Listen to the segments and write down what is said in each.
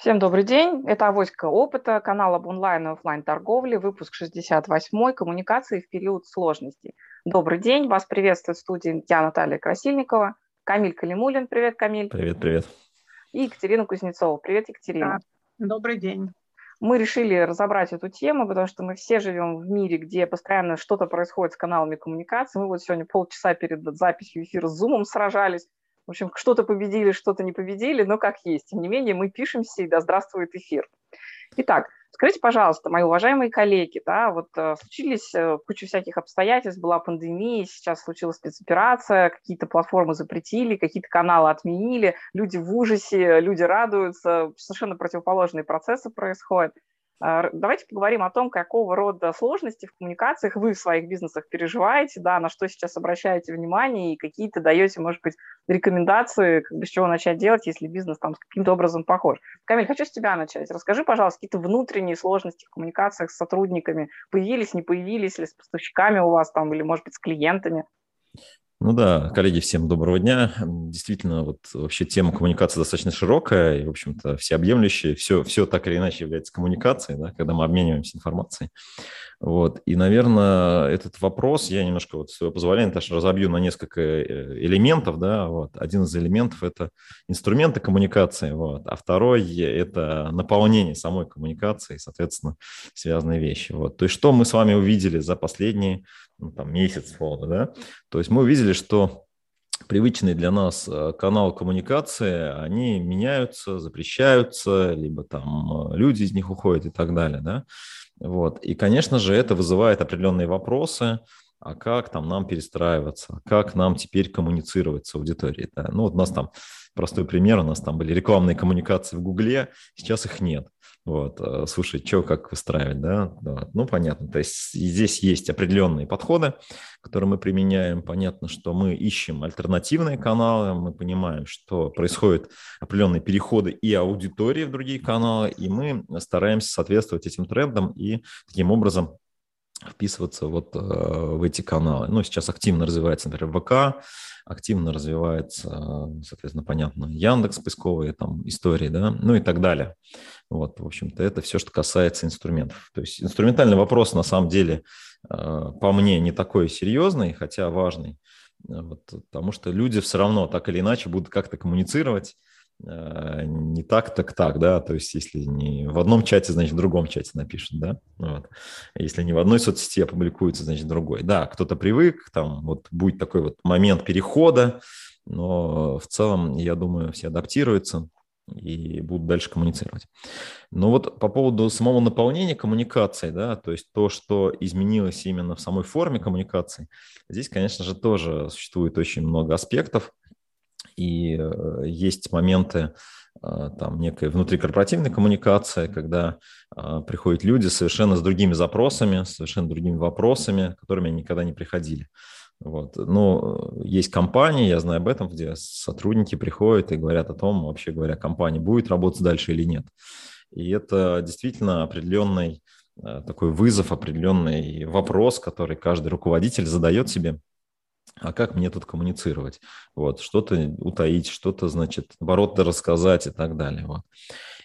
Всем добрый день. Это «Авоська опыта», канал об онлайн и офлайн торговле, выпуск 68 «Коммуникации в период сложностей». Добрый день. Вас приветствует в студии я, Наталья Красильникова, Камиль Калимулин. Привет, Камиль. Привет, привет. И Екатерина Кузнецова. Привет, Екатерина. Да. Добрый день. Мы решили разобрать эту тему, потому что мы все живем в мире, где постоянно что-то происходит с каналами коммуникации. Мы вот сегодня полчаса перед записью эфира с Zoom сражались, в общем, что-то победили, что-то не победили, но как есть. Тем не менее, мы пишемся, и да здравствует эфир. Итак, скажите, пожалуйста, мои уважаемые коллеги, да, вот э, случились э, куча всяких обстоятельств, была пандемия, сейчас случилась спецоперация, какие-то платформы запретили, какие-то каналы отменили, люди в ужасе, люди радуются, совершенно противоположные процессы происходят. А, давайте поговорим о том, какого рода сложности в коммуникациях вы в своих бизнесах переживаете, да, на что сейчас обращаете внимание и какие-то даете, может быть, рекомендации, как бы с чего начать делать, если бизнес там каким-то образом похож. Камиль, хочу с тебя начать. Расскажи, пожалуйста, какие-то внутренние сложности в коммуникациях с сотрудниками. Появились, не появились ли с поставщиками у вас там или, может быть, с клиентами? Ну да, коллеги, всем доброго дня. Действительно, вот вообще тема коммуникации достаточно широкая и, в общем-то, всеобъемлющая. Все, все так или иначе является коммуникацией, да, когда мы обмениваемся информацией. Вот. И, наверное, этот вопрос я немножко, вот, с своего позволения, даже разобью на несколько э, элементов. Да, вот. Один из элементов – это инструменты коммуникации, вот. а второй – это наполнение самой коммуникации, соответственно, связанные вещи. Вот. То есть что мы с вами увидели за последние ну, там, месяц, условно, да? То есть мы увидели, что привычные для нас э, каналы коммуникации, они меняются, запрещаются, либо там э, люди из них уходят и так далее, да. Вот. И, конечно же, это вызывает определенные вопросы, а как там нам перестраиваться, как нам теперь коммуницировать с аудиторией. Да? Ну, вот у нас там простой пример, у нас там были рекламные коммуникации в Гугле, сейчас их нет. Вот, э, слушай, что, как выстраивать, да? Вот. Ну, понятно, то есть здесь есть определенные подходы, которые мы применяем. Понятно, что мы ищем альтернативные каналы, мы понимаем, что происходят определенные переходы и аудитории в другие каналы, и мы стараемся соответствовать этим трендам и таким образом вписываться вот э, в эти каналы. Ну, сейчас активно развивается, например, ВК, активно развивается, соответственно, понятно, Яндекс, поисковые там истории, да, ну и так далее. Вот, в общем-то, это все, что касается инструментов. То есть инструментальный вопрос, на самом деле, э, по мне, не такой серьезный, хотя важный, вот, потому что люди все равно так или иначе будут как-то коммуницировать, Э, не так, так так, да, то есть если не в одном чате, значит в другом чате напишут, да, вот. Если не в одной соцсети опубликуется, значит в другой. Да, кто-то привык, там вот будет такой вот момент перехода, но в целом, я думаю, все адаптируются и будут дальше коммуницировать. Но вот по поводу самого наполнения коммуникации, да, то есть то, что изменилось именно в самой форме коммуникации, здесь, конечно же, тоже существует очень много аспектов, и э, есть моменты э, там некой внутрикорпоративной коммуникации, когда э, приходят люди совершенно с другими запросами, совершенно другими вопросами, которыми они никогда не приходили. Вот. Но есть компании, я знаю об этом, где сотрудники приходят и говорят о том, вообще говоря, компания будет работать дальше или нет. И это действительно определенный такой вызов, определенный вопрос, который каждый руководитель задает себе а как мне тут коммуницировать? Вот, что-то утаить, что-то, значит, наоборот, рассказать и так далее. Вот.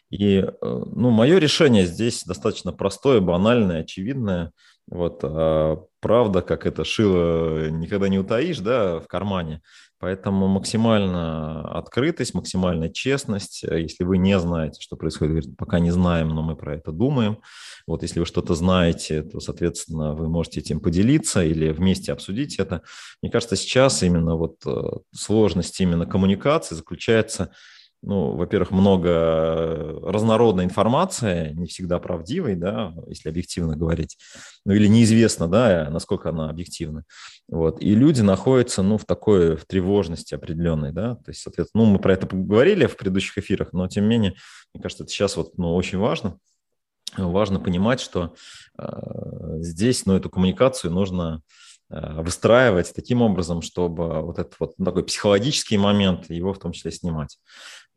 И, э, ну, мое решение здесь достаточно простое, банальное, очевидное. Вот, а правда, как это шило никогда не утаишь, да, в кармане. Поэтому максимально открытость, максимальная честность. Если вы не знаете, что происходит, говорит, пока не знаем, но мы про это думаем. Вот если вы что-то знаете, то, соответственно, вы можете этим поделиться или вместе обсудить это. Мне кажется, сейчас именно вот э, сложность именно коммуникации заключается ну, во-первых, много э, разнородной информации, не всегда правдивой, да, если объективно говорить, ну или неизвестно, да, насколько она объективна. Вот. И люди находятся, ну, в такой в тревожности определенной, да, то есть, соответственно, ну, мы про это поговорили в предыдущих эфирах, но тем не менее, мне кажется, это сейчас вот, ну, очень важно. Важно понимать, что э, здесь, ну, эту коммуникацию нужно Э, выстраивать таким образом, чтобы вот этот вот такой психологический момент его в том числе снимать.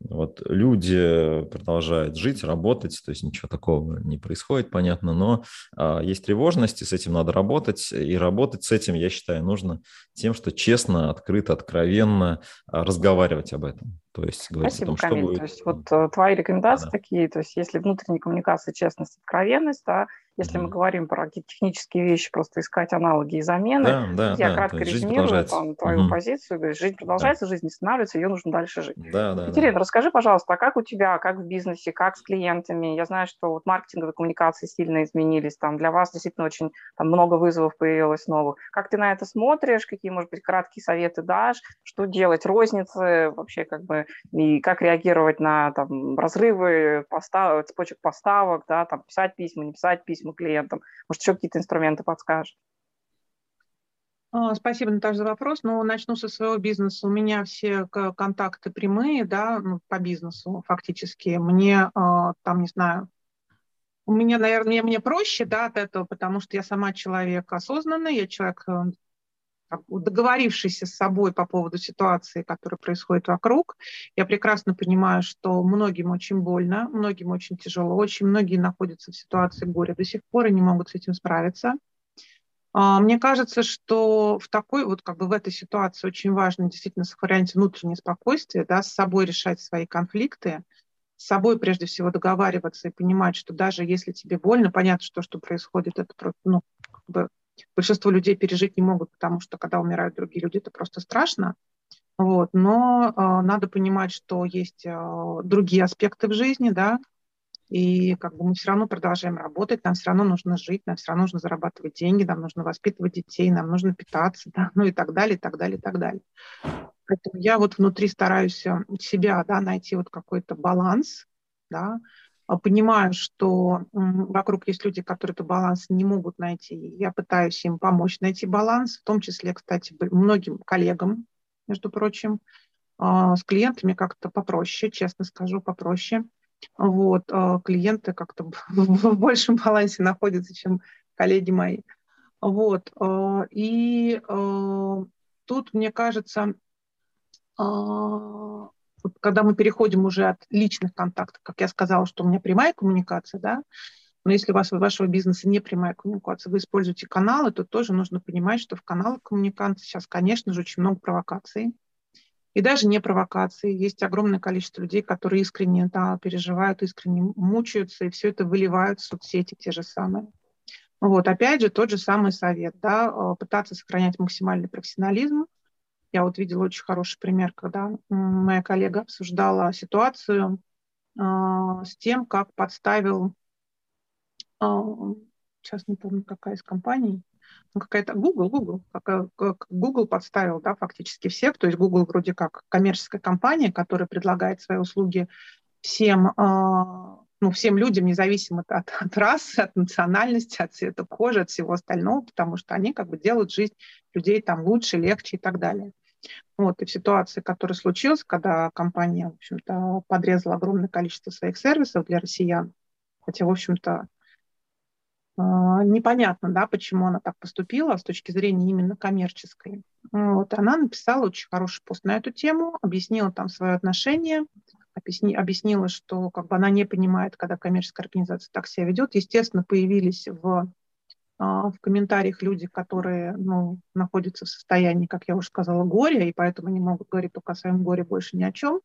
Вот люди продолжают жить, работать, то есть ничего такого не происходит, понятно, но а, есть тревожность, и с этим надо работать, и работать с этим, я считаю, нужно тем, что честно, открыто, откровенно а, разговаривать об этом. То есть говорить Спасибо, о том, Камиль. что будет. То есть вот э, твои рекомендации Да. такие, то есть если внутренняя коммуникация, честность, откровенность, да, если мы Мгм. говорим про какие-то технические вещи, просто искать аналоги и замены, Да, да, я да. кратко резюмирую там, твою Мгм. позицию, говоришь, жизнь продолжается, жизнь не останавливается, ее нужно дальше жить. Да, да, да. Екатерина, расскажи, пожалуйста, а как у тебя, как в бизнесе, как с клиентами? Я знаю, что вот маркетинговые коммуникации сильно изменились, там для вас действительно очень там, много вызовов появилось новых. Как ты на это смотришь? Какие, может быть, краткие советы дашь? Что делать? Розницы вообще как бы, и как реагировать на там, разрывы постав... цепочек поставок, да, там, писать письма, не писать письма клиентам? Может, еще какие-то инструменты подскажешь? А, Спасибо, Наташа, за вопрос. Ну, начну со своего бизнеса. У меня все контакты прямые, да, ну, по бизнесу фактически. Мне а, там, не знаю, у меня, наверное, мне, мне проще, да, от этого, потому что я сама человек осознанный, я человек, э, договорившийся с собой по поводу ситуации, которая происходит вокруг. Я прекрасно понимаю, что многим очень больно, многим очень тяжело, очень многие находятся в ситуации горя до сих пор и не могут с этим справиться. А, Мне кажется, что в такой вот как бы в этой ситуации очень важно действительно сохранять внутреннее спокойствие, да, с собой решать свои конфликты, с собой прежде всего договариваться и понимать, что даже если тебе больно, понятно, что что происходит, это просто, ну, как бы большинство людей пережить не могут, потому что когда умирают другие люди, это просто страшно. Вот. Но э, надо понимать, что есть э, другие аспекты в жизни, да, и как бы мы все равно продолжаем работать, нам все равно нужно жить, нам все равно нужно зарабатывать деньги, нам нужно воспитывать детей, нам нужно питаться, да, ну и так далее, и так далее, и так далее. Поэтому я вот внутри стараюсь э, себя, да, найти вот какой-то баланс, да, понимаю, что вокруг есть люди, которые этот баланс не могут найти. Я пытаюсь им помочь найти баланс, в том числе, кстати, многим коллегам, между прочим, А, с клиентами как-то попроще, честно скажу, попроще. Вот, а, клиенты как-то в большем балансе находятся, чем коллеги мои. Вот, а, и а, тут, мне кажется, а, когда мы переходим уже от личных контактов, как я сказала, что у меня прямая коммуникация, да, но если у вас у вашего бизнеса не прямая коммуникация, вы используете каналы, то тоже нужно понимать, что в каналах коммуникации сейчас, конечно же, очень много провокаций. И даже не провокации. Есть огромное количество людей, которые искренне да, переживают, искренне мучаются, и все это выливают в соцсети те же самые. Вот, опять же, тот же самый совет, да, э, пытаться сохранять максимальный профессионализм. Я вот видела очень хороший пример, когда моя коллега обсуждала ситуацию э, с тем, как подставил, э, сейчас не помню, какая из компаний, ну, какая-то Google, Google, как, э, как Google подставил, да, фактически всех, то есть Google вроде как коммерческая компания, которая предлагает свои услуги всем, э, ну, всем людям, независимо от, от расы, от национальности, от цвета кожи, от всего остального, потому что они как бы делают жизнь людей там лучше, легче и так далее. Вот, и в ситуации, которая случилась, когда компания, в общем-то, подрезала огромное количество своих сервисов для россиян, хотя, в общем-то, э, непонятно, да, почему она так поступила с точки зрения именно коммерческой. Вот, она написала очень хороший пост на эту тему, объяснила там свое отношение, объясни, объяснила, что как бы она не понимает, когда коммерческая организация так себя ведет. Естественно, появились в, а, в комментариях люди, которые ну, находятся в состоянии, как я уже сказала, горя, и поэтому не могут говорить только о своем горе, больше ни о чем.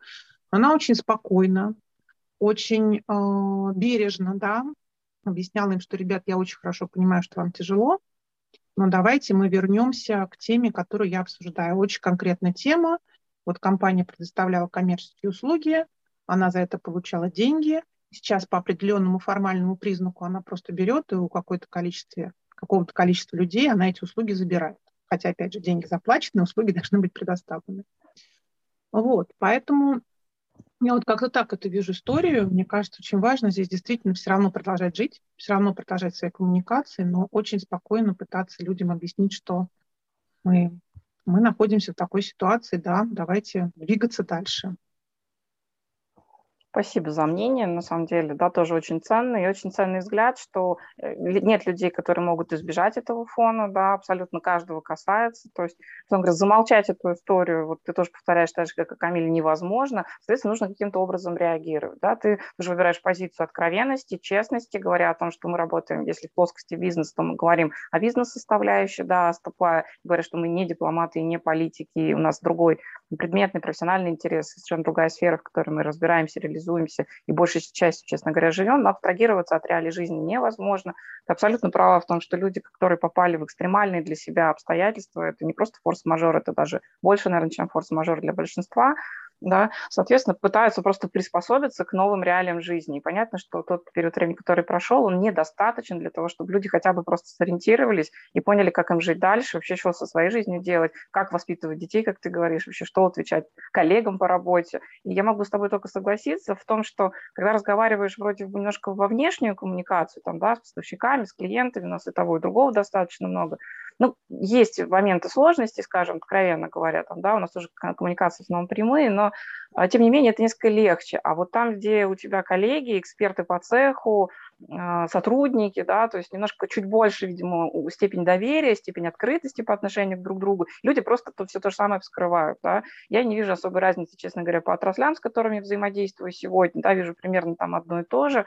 Она очень спокойно, очень э, бережно, да, объясняла им, что, ребят, я очень хорошо понимаю, что вам тяжело, но давайте мы вернемся к теме, которую я обсуждаю. Очень конкретная тема. Вот компания предоставляла коммерческие услуги, она за это получала деньги. Сейчас по определенному формальному признаку она просто берет и у какой-то количества, какого-то количества людей она эти услуги забирает. Хотя, опять же, деньги заплачены, услуги должны быть предоставлены. Вот, поэтому я вот как-то так это вижу историю. Мне кажется, очень важно здесь действительно все равно продолжать жить, все равно продолжать свои коммуникации, но очень спокойно пытаться людям объяснить, что мы, мы находимся в такой ситуации, да, давайте двигаться дальше. Спасибо за мнение, на самом деле, да, тоже очень ценный и очень ценный взгляд, что э, нет людей, которые могут избежать этого фона, да, абсолютно каждого касается, то есть, он говорит, замолчать эту историю, вот ты тоже повторяешь так же, как и Камиль, невозможно, соответственно, нужно каким-то образом реагировать, да, ты уже выбираешь позицию откровенности, честности, говоря о том, что мы работаем, если в плоскости бизнеса, то мы говорим о бизнес-составляющей, да, стопая, говоря, что мы не дипломаты и не политики, у нас другой предметный, профессиональный интерес, совершенно другая сфера, в которой мы разбираемся, реализуемся и большей частью, честно говоря, живем, но абстрагироваться от реалий жизни невозможно. Ты абсолютно права в том, что люди, которые попали в экстремальные для себя обстоятельства, это не просто форс-мажор, это даже больше, наверное, чем форс-мажор для большинства, да, соответственно, пытаются просто приспособиться к новым реалиям жизни. И понятно, что тот период времени, который прошел, он недостаточен для того, чтобы люди хотя бы просто сориентировались и поняли, как им жить дальше, вообще что со своей жизнью делать, как воспитывать детей, как ты говоришь, вообще что отвечать коллегам по работе. И я могу с тобой только согласиться в том, что когда разговариваешь вроде немножко во внешнюю коммуникацию, там, да, с поставщиками, с клиентами, у нас и того, и другого достаточно много, ну, есть моменты сложности, скажем, откровенно говоря, там, да, у нас тоже коммуникации в основном прямые, но, а, тем не менее, это несколько легче. А вот там, где у тебя коллеги, эксперты по цеху, а, сотрудники, да, то есть немножко чуть больше, видимо, степень доверия, степень открытости по отношению друг к другу, люди просто то, все то же самое вскрывают, да. Я не вижу особой разницы, честно говоря, по отраслям, с которыми взаимодействую сегодня, да, вижу примерно там одно и то же,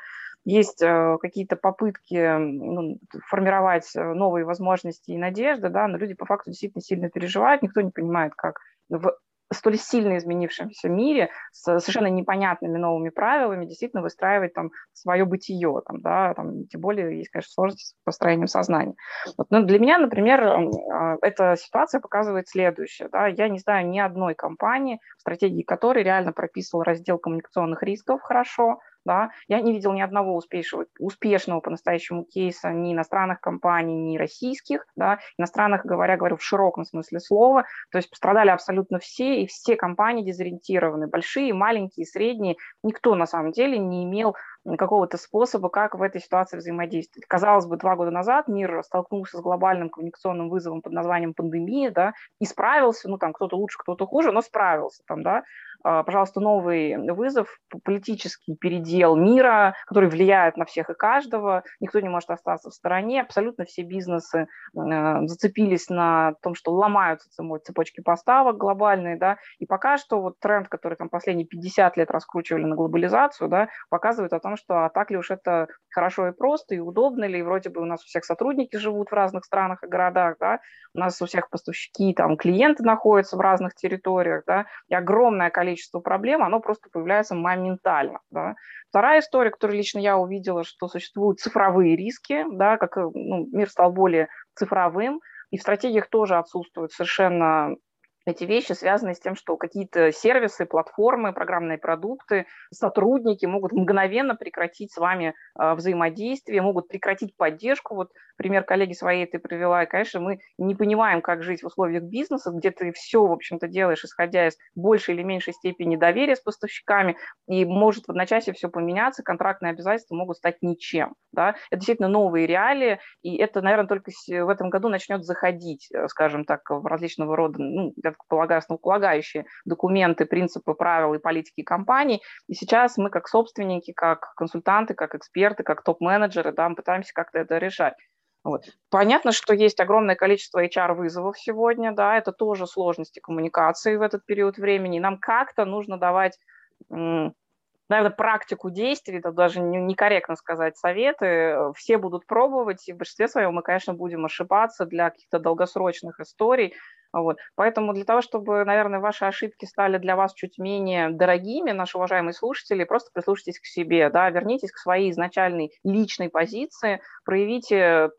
есть э, какие-то попытки ну, формировать э, новые возможности и надежды, да, но люди по факту действительно сильно переживают, никто не понимает, как в столь сильно изменившемся мире с совершенно непонятными новыми правилами действительно выстраивать там свое бытие, там, да, там, тем более есть, конечно, сложности с построением сознания. Вот, но для меня, например, а, эта ситуация показывает следующее. Да, я не знаю ни одной компании, в стратегии которой реально прописывал раздел коммуникационных рисков хорошо, да, я не видел ни одного успешного, успешного по-настоящему кейса ни иностранных компаний, ни российских, да, иностранных, говоря, говорю в широком смысле слова, то есть пострадали абсолютно все, и все компании дезориентированы, большие, маленькие, средние, никто на самом деле не имел какого-то способа, как в этой ситуации взаимодействовать. Казалось бы, два года назад мир столкнулся с глобальным коммуникационным вызовом под названием пандемия, да, и справился, ну, там, кто-то лучше, кто-то хуже, но справился, там, да, пожалуйста, новый вызов, политический передел мира, который влияет на всех и каждого, никто не может остаться в стороне, абсолютно все бизнесы э, зацепились на том, что ломаются цепочки поставок глобальные, да, и пока что вот тренд, который там последние 50 лет раскручивали на глобализацию, да, показывает о том, что а так ли уж это хорошо и просто, и удобно ли, и вроде бы у нас у всех сотрудники живут в разных странах и городах, да, у нас у всех поставщики, там, клиенты находятся в разных территориях, да, и огромное количество количество проблем, оно просто появляется моментально. Да. Вторая история, которую лично я увидела, что существуют цифровые риски, да, как ну, мир стал более цифровым, и в стратегиях тоже отсутствуют совершенно эти вещи связаны с тем, что какие-то сервисы, платформы, программные продукты, сотрудники могут мгновенно прекратить с вами э, взаимодействие, могут прекратить поддержку. Вот пример коллеги своей ты привела, и, конечно, мы не понимаем, как жить в условиях бизнеса, где ты все, в общем-то, делаешь, исходя из большей или меньшей степени доверия с поставщиками, и может в одночасье все поменяться, контрактные обязательства могут стать ничем. Да? Это действительно новые реалии, и это, наверное, только в этом году начнет заходить, э, скажем так, в различного рода, ну, основополагающие документы, принципы, правила и политики компаний. И сейчас мы как собственники, как консультанты, как эксперты, как топ-менеджеры да, мы пытаемся как-то это решать. Вот. Понятно, что есть огромное количество HR-вызовов сегодня, да, это тоже сложности коммуникации в этот период времени. Нам как-то нужно давать наверное, практику действий, это даже некорректно сказать советы, все будут пробовать, и в большинстве своем мы, конечно, будем ошибаться для каких-то долгосрочных историй, вот. Поэтому для того, чтобы, наверное, ваши ошибки стали для вас чуть менее дорогими, наши уважаемые слушатели, просто прислушайтесь к себе, да, вернитесь к своей изначальной личной позиции, проявите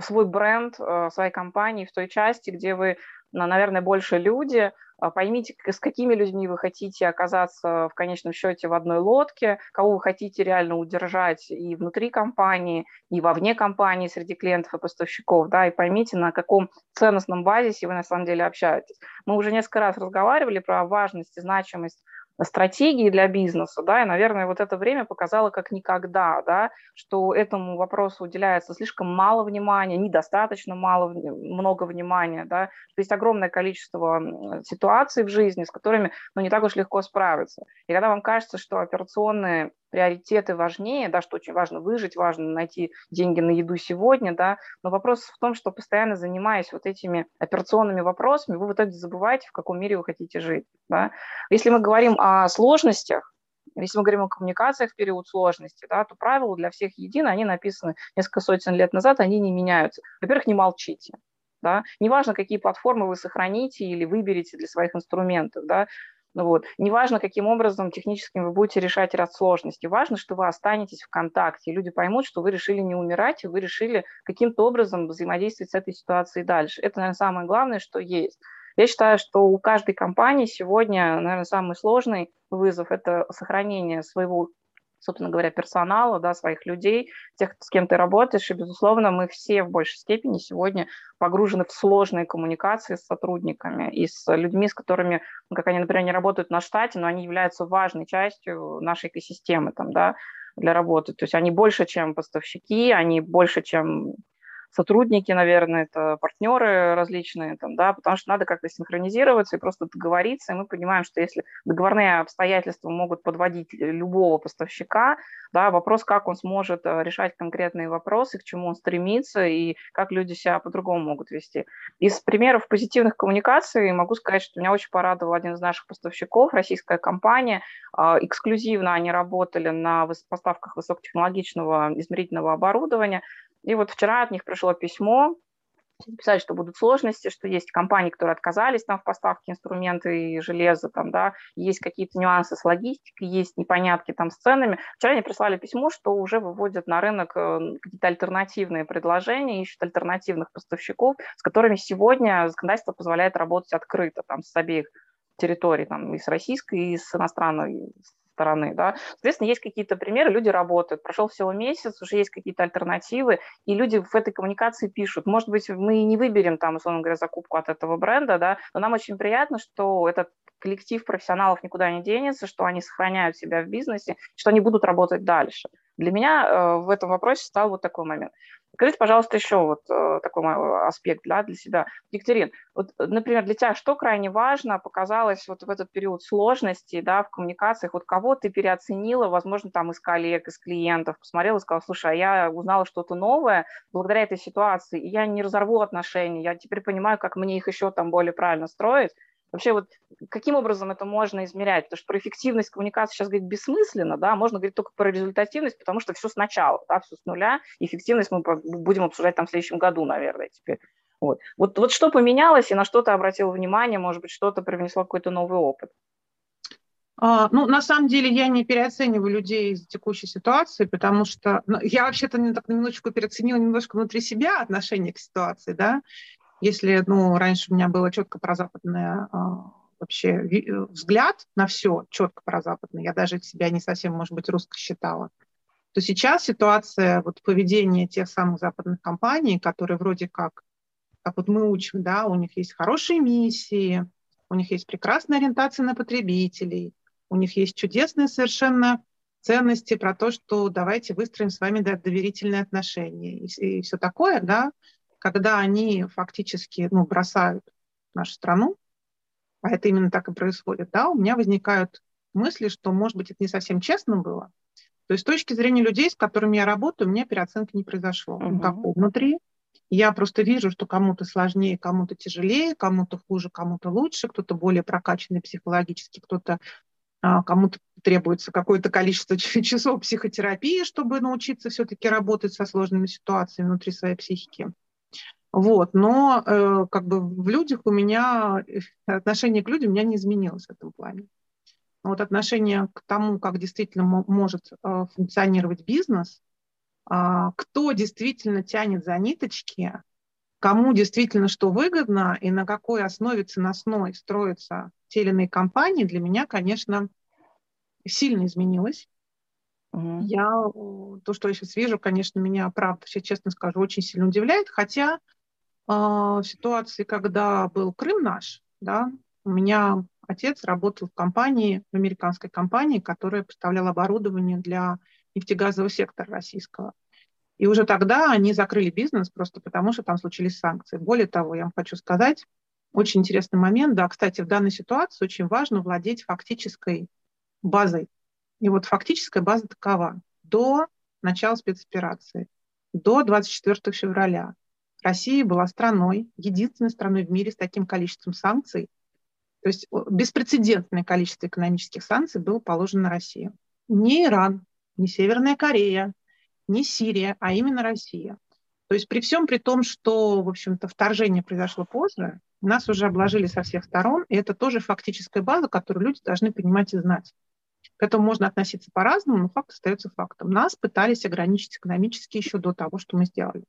свой бренд э, своей компании в той части, где вы, наверное, больше люди – поймите, с какими людьми вы хотите оказаться в конечном счете в одной лодке, кого вы хотите реально удержать и внутри компании, и вовне компании, среди клиентов и поставщиков, да, и поймите, на каком ценностном базисе вы на самом деле общаетесь. Мы уже несколько раз разговаривали про важность и значимость стратегии для бизнеса, да, и, наверное, вот это время показало как никогда, да, что этому вопросу уделяется слишком мало внимания, недостаточно мало, много внимания, да, то есть огромное количество ситуаций в жизни, с которыми, ну, не так уж легко справиться. И когда вам кажется, что операционные приоритеты важнее, да, что очень важно выжить, важно найти деньги на еду сегодня, да, но вопрос в том, что постоянно занимаясь вот этими операционными вопросами, вы в итоге забываете, в каком мире вы хотите жить, да. Если мы говорим о сложностях, если мы говорим о коммуникациях в период сложности, да, то правила для всех едины, они написаны несколько сотен лет назад, они не меняются. Во-первых, не молчите. Да? Неважно, какие платформы вы сохраните или выберете для своих инструментов, да? Ну вот. Неважно, каким образом техническим вы будете решать ряд сложностей, важно, что вы останетесь в контакте, люди поймут, что вы решили не умирать, и вы решили каким-то образом взаимодействовать с этой ситуацией дальше. Это, наверное, самое главное, что есть. Я считаю, что у каждой компании сегодня, наверное, самый сложный вызов – это сохранение своего собственно говоря, персонала, да, своих людей, тех, с кем ты работаешь. И, безусловно, мы все в большей степени сегодня погружены в сложные коммуникации с сотрудниками и с людьми, с которыми, ну, как они, например, не работают на штате, но они являются важной частью нашей экосистемы там, да, для работы. То есть они больше, чем поставщики, они больше, чем сотрудники, наверное, это партнеры различные, там, да, потому что надо как-то синхронизироваться и просто договориться, и мы понимаем, что если договорные обстоятельства могут подводить любого поставщика, да, вопрос, как он сможет э, решать конкретные вопросы, к чему он стремится и как люди себя по-другому могут вести. Из примеров позитивных коммуникаций могу сказать, что меня очень порадовал один из наших поставщиков, российская компания, а, эксклюзивно они работали на поставках высокотехнологичного измерительного оборудования, и вот вчера от них пришло письмо, писали, что будут сложности, что есть компании, которые отказались там в поставке инструменты и железа, там, да, есть какие-то нюансы с логистикой, есть непонятки там с ценами. Вчера они прислали письмо, что уже выводят на рынок э, какие-то альтернативные предложения, ищут альтернативных поставщиков, с которыми сегодня законодательство позволяет работать открыто там с обеих территорий, там, и с российской, и с иностранной, стороны. Да? Соответственно, есть какие-то примеры, люди работают, прошел всего месяц, уже есть какие-то альтернативы, и люди в этой коммуникации пишут. Может быть, мы не выберем там, условно говоря, закупку от этого бренда, да, но нам очень приятно, что этот коллектив профессионалов никуда не денется, что они сохраняют себя в бизнесе, что они будут работать дальше. Для меня э, в этом вопросе стал вот такой момент. Скажите, пожалуйста, еще вот э, такой аспект да, для себя. Екатерин, вот, например, для тебя что крайне важно показалось вот в этот период сложности да, в коммуникациях? Вот кого ты переоценила, возможно, там из коллег, из клиентов, посмотрела и сказала, слушай, а я узнала что-то новое благодаря этой ситуации, и я не разорву отношения, я теперь понимаю, как мне их еще там более правильно строить. Вообще вот каким образом это можно измерять? Потому что про эффективность коммуникации сейчас говорить бессмысленно, да, можно говорить только про результативность, потому что все сначала, да, все с нуля. Эффективность мы будем обсуждать там в следующем году, наверное, теперь. Вот. Вот, вот что поменялось и на что ты обратил внимание, может быть, что-то привнесло какой-то новый опыт? А, ну, на самом деле, я не переоцениваю людей из текущей ситуации, потому что ну, я вообще-то так немножечко переоценила немножко внутри себя отношение к ситуации, да, если, ну, раньше у меня было четко прозападное а, вообще э, взгляд на все четко прозападный, я даже себя не совсем, может быть, русско считала, то сейчас ситуация вот поведения тех самых западных компаний, которые вроде как, как вот мы учим, да, у них есть хорошие миссии, у них есть прекрасная ориентация на потребителей, у них есть чудесные совершенно ценности про то, что давайте выстроим с вами доверительные отношения и, и все такое, да, когда они фактически ну, бросают нашу страну, а это именно так и происходит, да, у меня возникают мысли, что, может быть, это не совсем честно было. То есть с точки зрения людей, с которыми я работаю, у меня переоценки не произошло. Угу. Никакой внутри. Я просто вижу, что кому-то сложнее, кому-то тяжелее, кому-то хуже, кому-то лучше, кто-то более прокачанный психологически, кто-то а, кому-то требуется какое-то количество часов психотерапии, чтобы научиться все-таки работать со сложными ситуациями внутри своей психики. Вот, но э, как бы в людях у меня э, отношение к людям у меня не изменилось в этом плане. Вот отношение к тому, как действительно может э, функционировать бизнес, э, кто действительно тянет за ниточки, кому действительно что выгодно и на какой основе ценностной строятся те или иные компании, для меня, конечно, сильно изменилось. Угу. Я, то, что я сейчас вижу, конечно, меня, правда, сейчас честно скажу, очень сильно удивляет, хотя а, в ситуации, когда был Крым наш, да, у меня отец работал в компании, в американской компании, которая поставляла оборудование для нефтегазового сектора российского. И уже тогда они закрыли бизнес просто потому, что там случились санкции. Более того, я вам хочу сказать, очень интересный момент. Да, кстати, в данной ситуации очень важно владеть фактической базой. И вот фактическая база такова. До начала спецоперации, до 24 февраля Россия была страной, единственной страной в мире с таким количеством санкций. То есть беспрецедентное количество экономических санкций было положено на Россию. Не Иран, не Северная Корея, не Сирия, а именно Россия. То есть при всем при том, что, в общем-то, вторжение произошло позже, нас уже обложили со всех сторон, и это тоже фактическая база, которую люди должны понимать и знать. К этому можно относиться по-разному, но факт остается фактом. Нас пытались ограничить экономически еще до того, что мы сделали.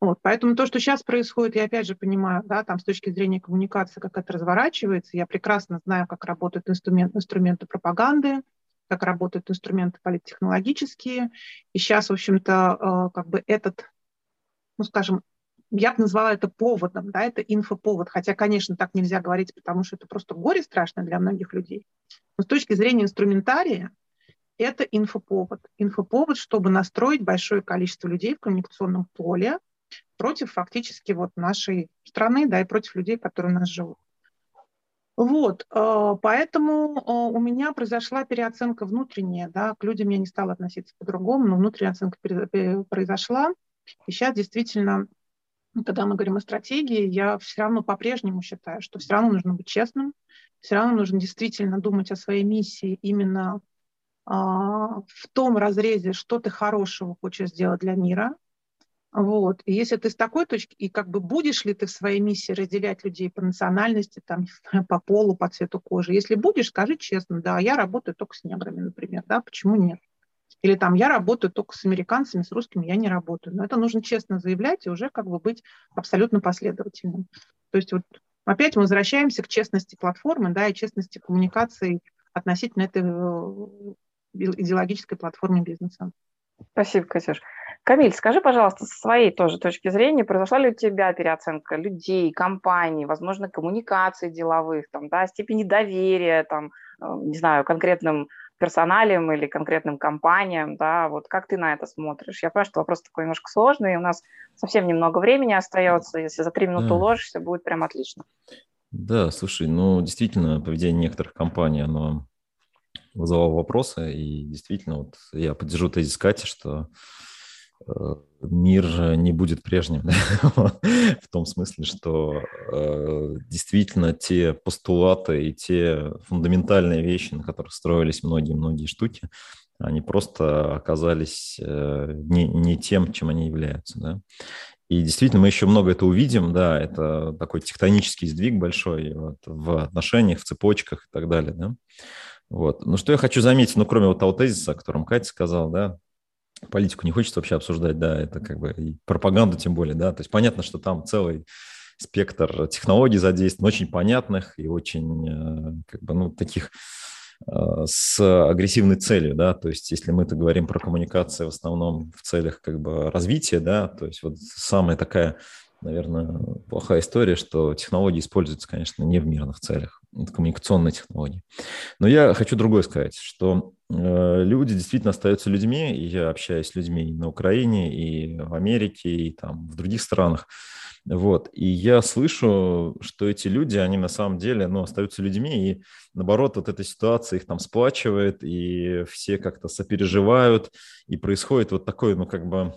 Вот, поэтому то, что сейчас происходит, я опять же понимаю, да, там с точки зрения коммуникации, как это разворачивается, я прекрасно знаю, как работают инструмент, инструменты пропаганды, как работают инструменты политтехнологические. И сейчас, в общем-то, э, как бы этот, ну, скажем, я бы назвала это поводом, да, это инфоповод. Хотя, конечно, так нельзя говорить, потому что это просто горе страшное для многих людей. Но с точки зрения инструментария, это инфоповод. Инфоповод, чтобы настроить большое количество людей в коммуникационном поле против фактически вот нашей страны, да, и против людей, которые у нас живут. Вот, э, поэтому э, у меня произошла переоценка внутренняя, да, к людям я не стала относиться по-другому, но внутренняя оценка произошла. И сейчас действительно когда мы говорим о стратегии, я все равно по-прежнему считаю, что все равно нужно быть честным, все равно нужно действительно думать о своей миссии именно а, в том разрезе, что ты хорошего хочешь сделать для мира. Вот. И если ты с такой точки, и как бы будешь ли ты в своей миссии разделять людей по национальности, там, по полу, по цвету кожи, если будешь, скажи честно, да, я работаю только с неграми, например, да, почему нет? Или там я работаю только с американцами, с русскими я не работаю. Но это нужно честно заявлять и уже как бы быть абсолютно последовательным. То есть вот опять мы возвращаемся к честности платформы, да, и честности коммуникации относительно этой э, идеологической платформы бизнеса. Спасибо, Катюш. Камиль, скажи, пожалуйста, со своей тоже точки зрения, произошла ли у тебя переоценка людей, компаний, возможно, коммуникаций деловых, там, да, степени доверия, там, э, не знаю, конкретным персоналиям или конкретным компаниям, да, вот как ты на это смотришь? Я понимаю, что вопрос такой немножко сложный, у нас совсем немного времени остается, если за три минуты да. уложишься, будет прям отлично. Да, слушай, ну, действительно, поведение некоторых компаний, оно вызывало вопросы, и действительно, вот я поддержу тезис Кати, что мир не будет прежним. в том смысле, что э, действительно те постулаты и те фундаментальные вещи, на которых строились многие-многие штуки, они просто оказались э, не, не тем, чем они являются. Да? И действительно, мы еще много это увидим, да, это такой тектонический сдвиг большой вот, в отношениях, в цепочках и так далее, да. Вот. Ну, что я хочу заметить, ну, кроме вот того тезиса, о котором Катя сказал, да, политику не хочется вообще обсуждать, да, это как бы и пропаганду тем более, да, то есть понятно, что там целый спектр технологий задействован, очень понятных и очень, э, как бы, ну, таких э, с агрессивной целью, да, то есть если мы-то говорим про коммуникации в основном в целях как бы развития, да, то есть вот самая такая, наверное, плохая история, что технологии используются, конечно, не в мирных целях, это коммуникационные технологии. Но я хочу другое сказать, что Э, люди действительно остаются людьми, и я общаюсь с людьми и на Украине, и в Америке, и там в других странах. Вот. И я слышу, что эти люди, они на самом деле ну, остаются людьми, и наоборот, вот эта ситуация их там сплачивает, и все как-то сопереживают, и происходит вот такой, ну, как бы,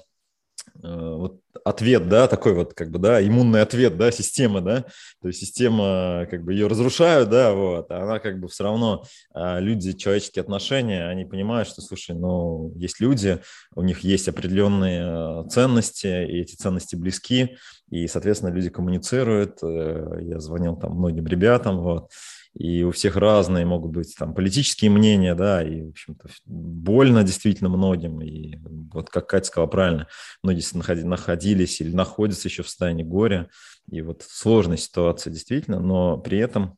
вот ответ, да, такой вот, как бы, да, иммунный ответ, да, система, да, то есть система, как бы, ее разрушают, да, вот, а она, как бы, все равно, а, люди, человеческие отношения, они понимают, что, слушай, ну, есть люди, у них есть определенные э, ценности, и эти ценности близки, и, соответственно, люди коммуницируют, э, я звонил там многим ребятам, вот, и у всех разные могут быть там политические мнения, да, и, в общем-то, больно действительно многим, и вот как Катя сказала правильно, многие находились или находятся еще в состоянии горя, и вот сложная ситуация действительно, но при этом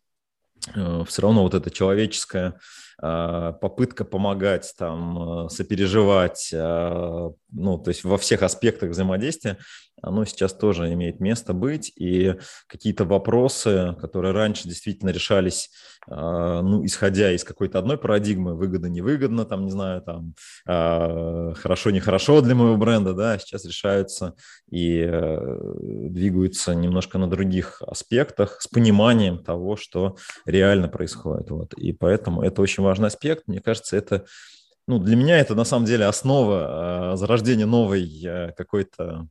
э, все равно вот эта человеческая попытка помогать, там, сопереживать, ну, то есть во всех аспектах взаимодействия, оно сейчас тоже имеет место быть, и какие-то вопросы, которые раньше действительно решались, а, ну, исходя из какой-то одной парадигмы, выгодно-невыгодно, там, не знаю, там, а, хорошо-нехорошо для моего бренда, да, сейчас решаются и э, двигаются немножко на других аспектах с пониманием того, что реально происходит, вот, и поэтому это очень важный аспект, мне кажется, это ну, для меня это на самом деле основа э, зарождения новой э, какой-то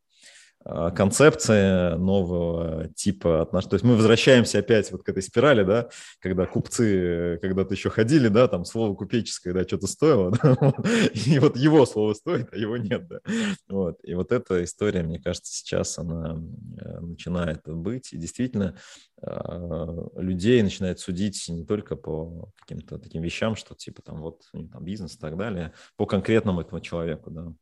а, концепция нового типа отношений. То есть мы возвращаемся опять вот к этой спирали, да, когда купцы когда-то еще ходили, да, там слово купеческое, да, что-то стоило, да, и вот его слово стоит, а его нет, да. Вот. И вот эта история, мне кажется, сейчас она э, начинает быть, и действительно а, людей начинает судить не только по каким-то таким вещам, что типа там вот там бизнес и так далее, по конкретному этому человеку, да.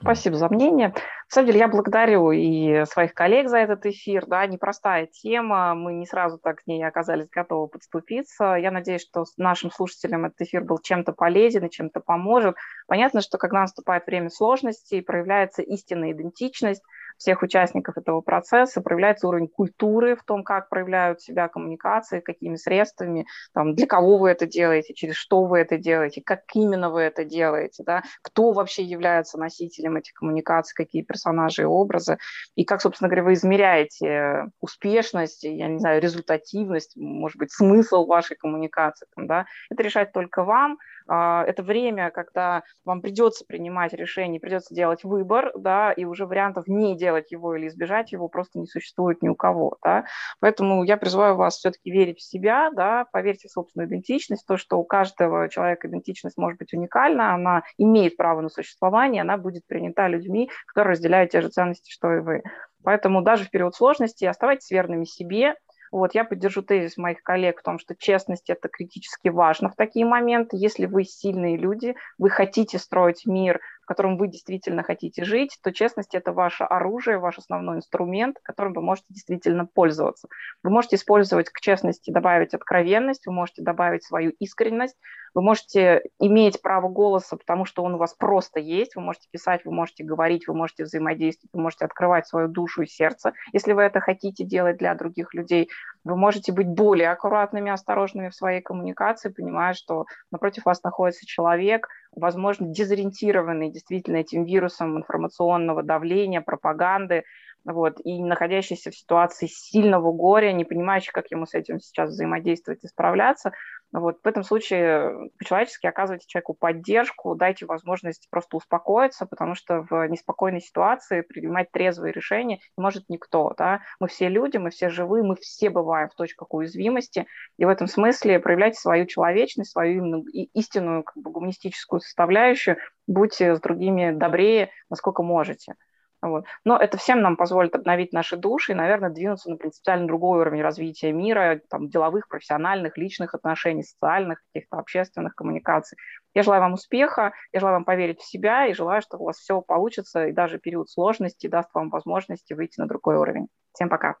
Спасибо за мнение. На самом деле я благодарю и своих коллег за этот эфир. Да, непростая тема, мы не сразу так к ней оказались готовы подступиться. Я надеюсь, что нашим слушателям этот эфир был чем-то полезен и чем-то поможет. Понятно, что когда наступает время сложностей, проявляется истинная идентичность, всех участников этого процесса, проявляется уровень культуры в том, как проявляют себя коммуникации, какими средствами, там, для кого вы это делаете, через что вы это делаете, как именно вы это делаете, да, кто вообще является носителем этих коммуникаций, какие персонажи и образы, и как, собственно говоря, вы измеряете успешность, я не знаю, результативность, может быть, смысл вашей коммуникации, там, да, это решать только вам, это время, когда вам придется принимать решение, придется делать выбор, да, и уже вариантов не делать его или избежать его просто не существует ни у кого, да. Поэтому я призываю вас все-таки верить в себя, да, поверьте в собственную идентичность, то, что у каждого человека идентичность может быть уникальна, она имеет право на существование, она будет принята людьми, которые разделяют те же ценности, что и вы. Поэтому даже в период сложности оставайтесь верными себе, вот, я поддержу тезис моих коллег в том, что честность – это критически важно в такие моменты. Если вы сильные люди, вы хотите строить мир котором вы действительно хотите жить, то честность – это ваше оружие, ваш основной инструмент, которым вы можете действительно пользоваться. Вы можете использовать к честности добавить откровенность, вы можете добавить свою искренность, вы можете иметь право голоса, потому что он у вас просто есть, вы можете писать, вы можете говорить, вы можете взаимодействовать, вы можете открывать свою душу и сердце, если вы это хотите делать для других людей. Вы можете быть более аккуратными, осторожными в своей коммуникации, понимая, что напротив вас находится человек – возможно, дезориентированный действительно этим вирусом информационного давления, пропаганды, вот, и находящийся в ситуации сильного горя, не понимающий, как ему с этим сейчас взаимодействовать и справляться, вот, в этом случае по-человечески оказывайте человеку поддержку, дайте возможность просто успокоиться, потому что в неспокойной ситуации принимать трезвые решения не может никто. Да? Мы все люди, мы все живые, мы все бываем в точках уязвимости, и в этом смысле проявляйте свою человечность, свою истинную как бы, гуманистическую составляющую, будьте с другими добрее, насколько можете. Вот. Но это всем нам позволит обновить наши души и, наверное, двинуться на принципиально другой уровень развития мира, там, деловых, профессиональных, личных отношений, социальных, каких-то общественных коммуникаций. Я желаю вам успеха, я желаю вам поверить в себя и желаю, что у вас все получится, и даже период сложности даст вам возможности выйти на другой уровень. Всем пока.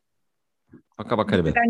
Пока-пока, ребята.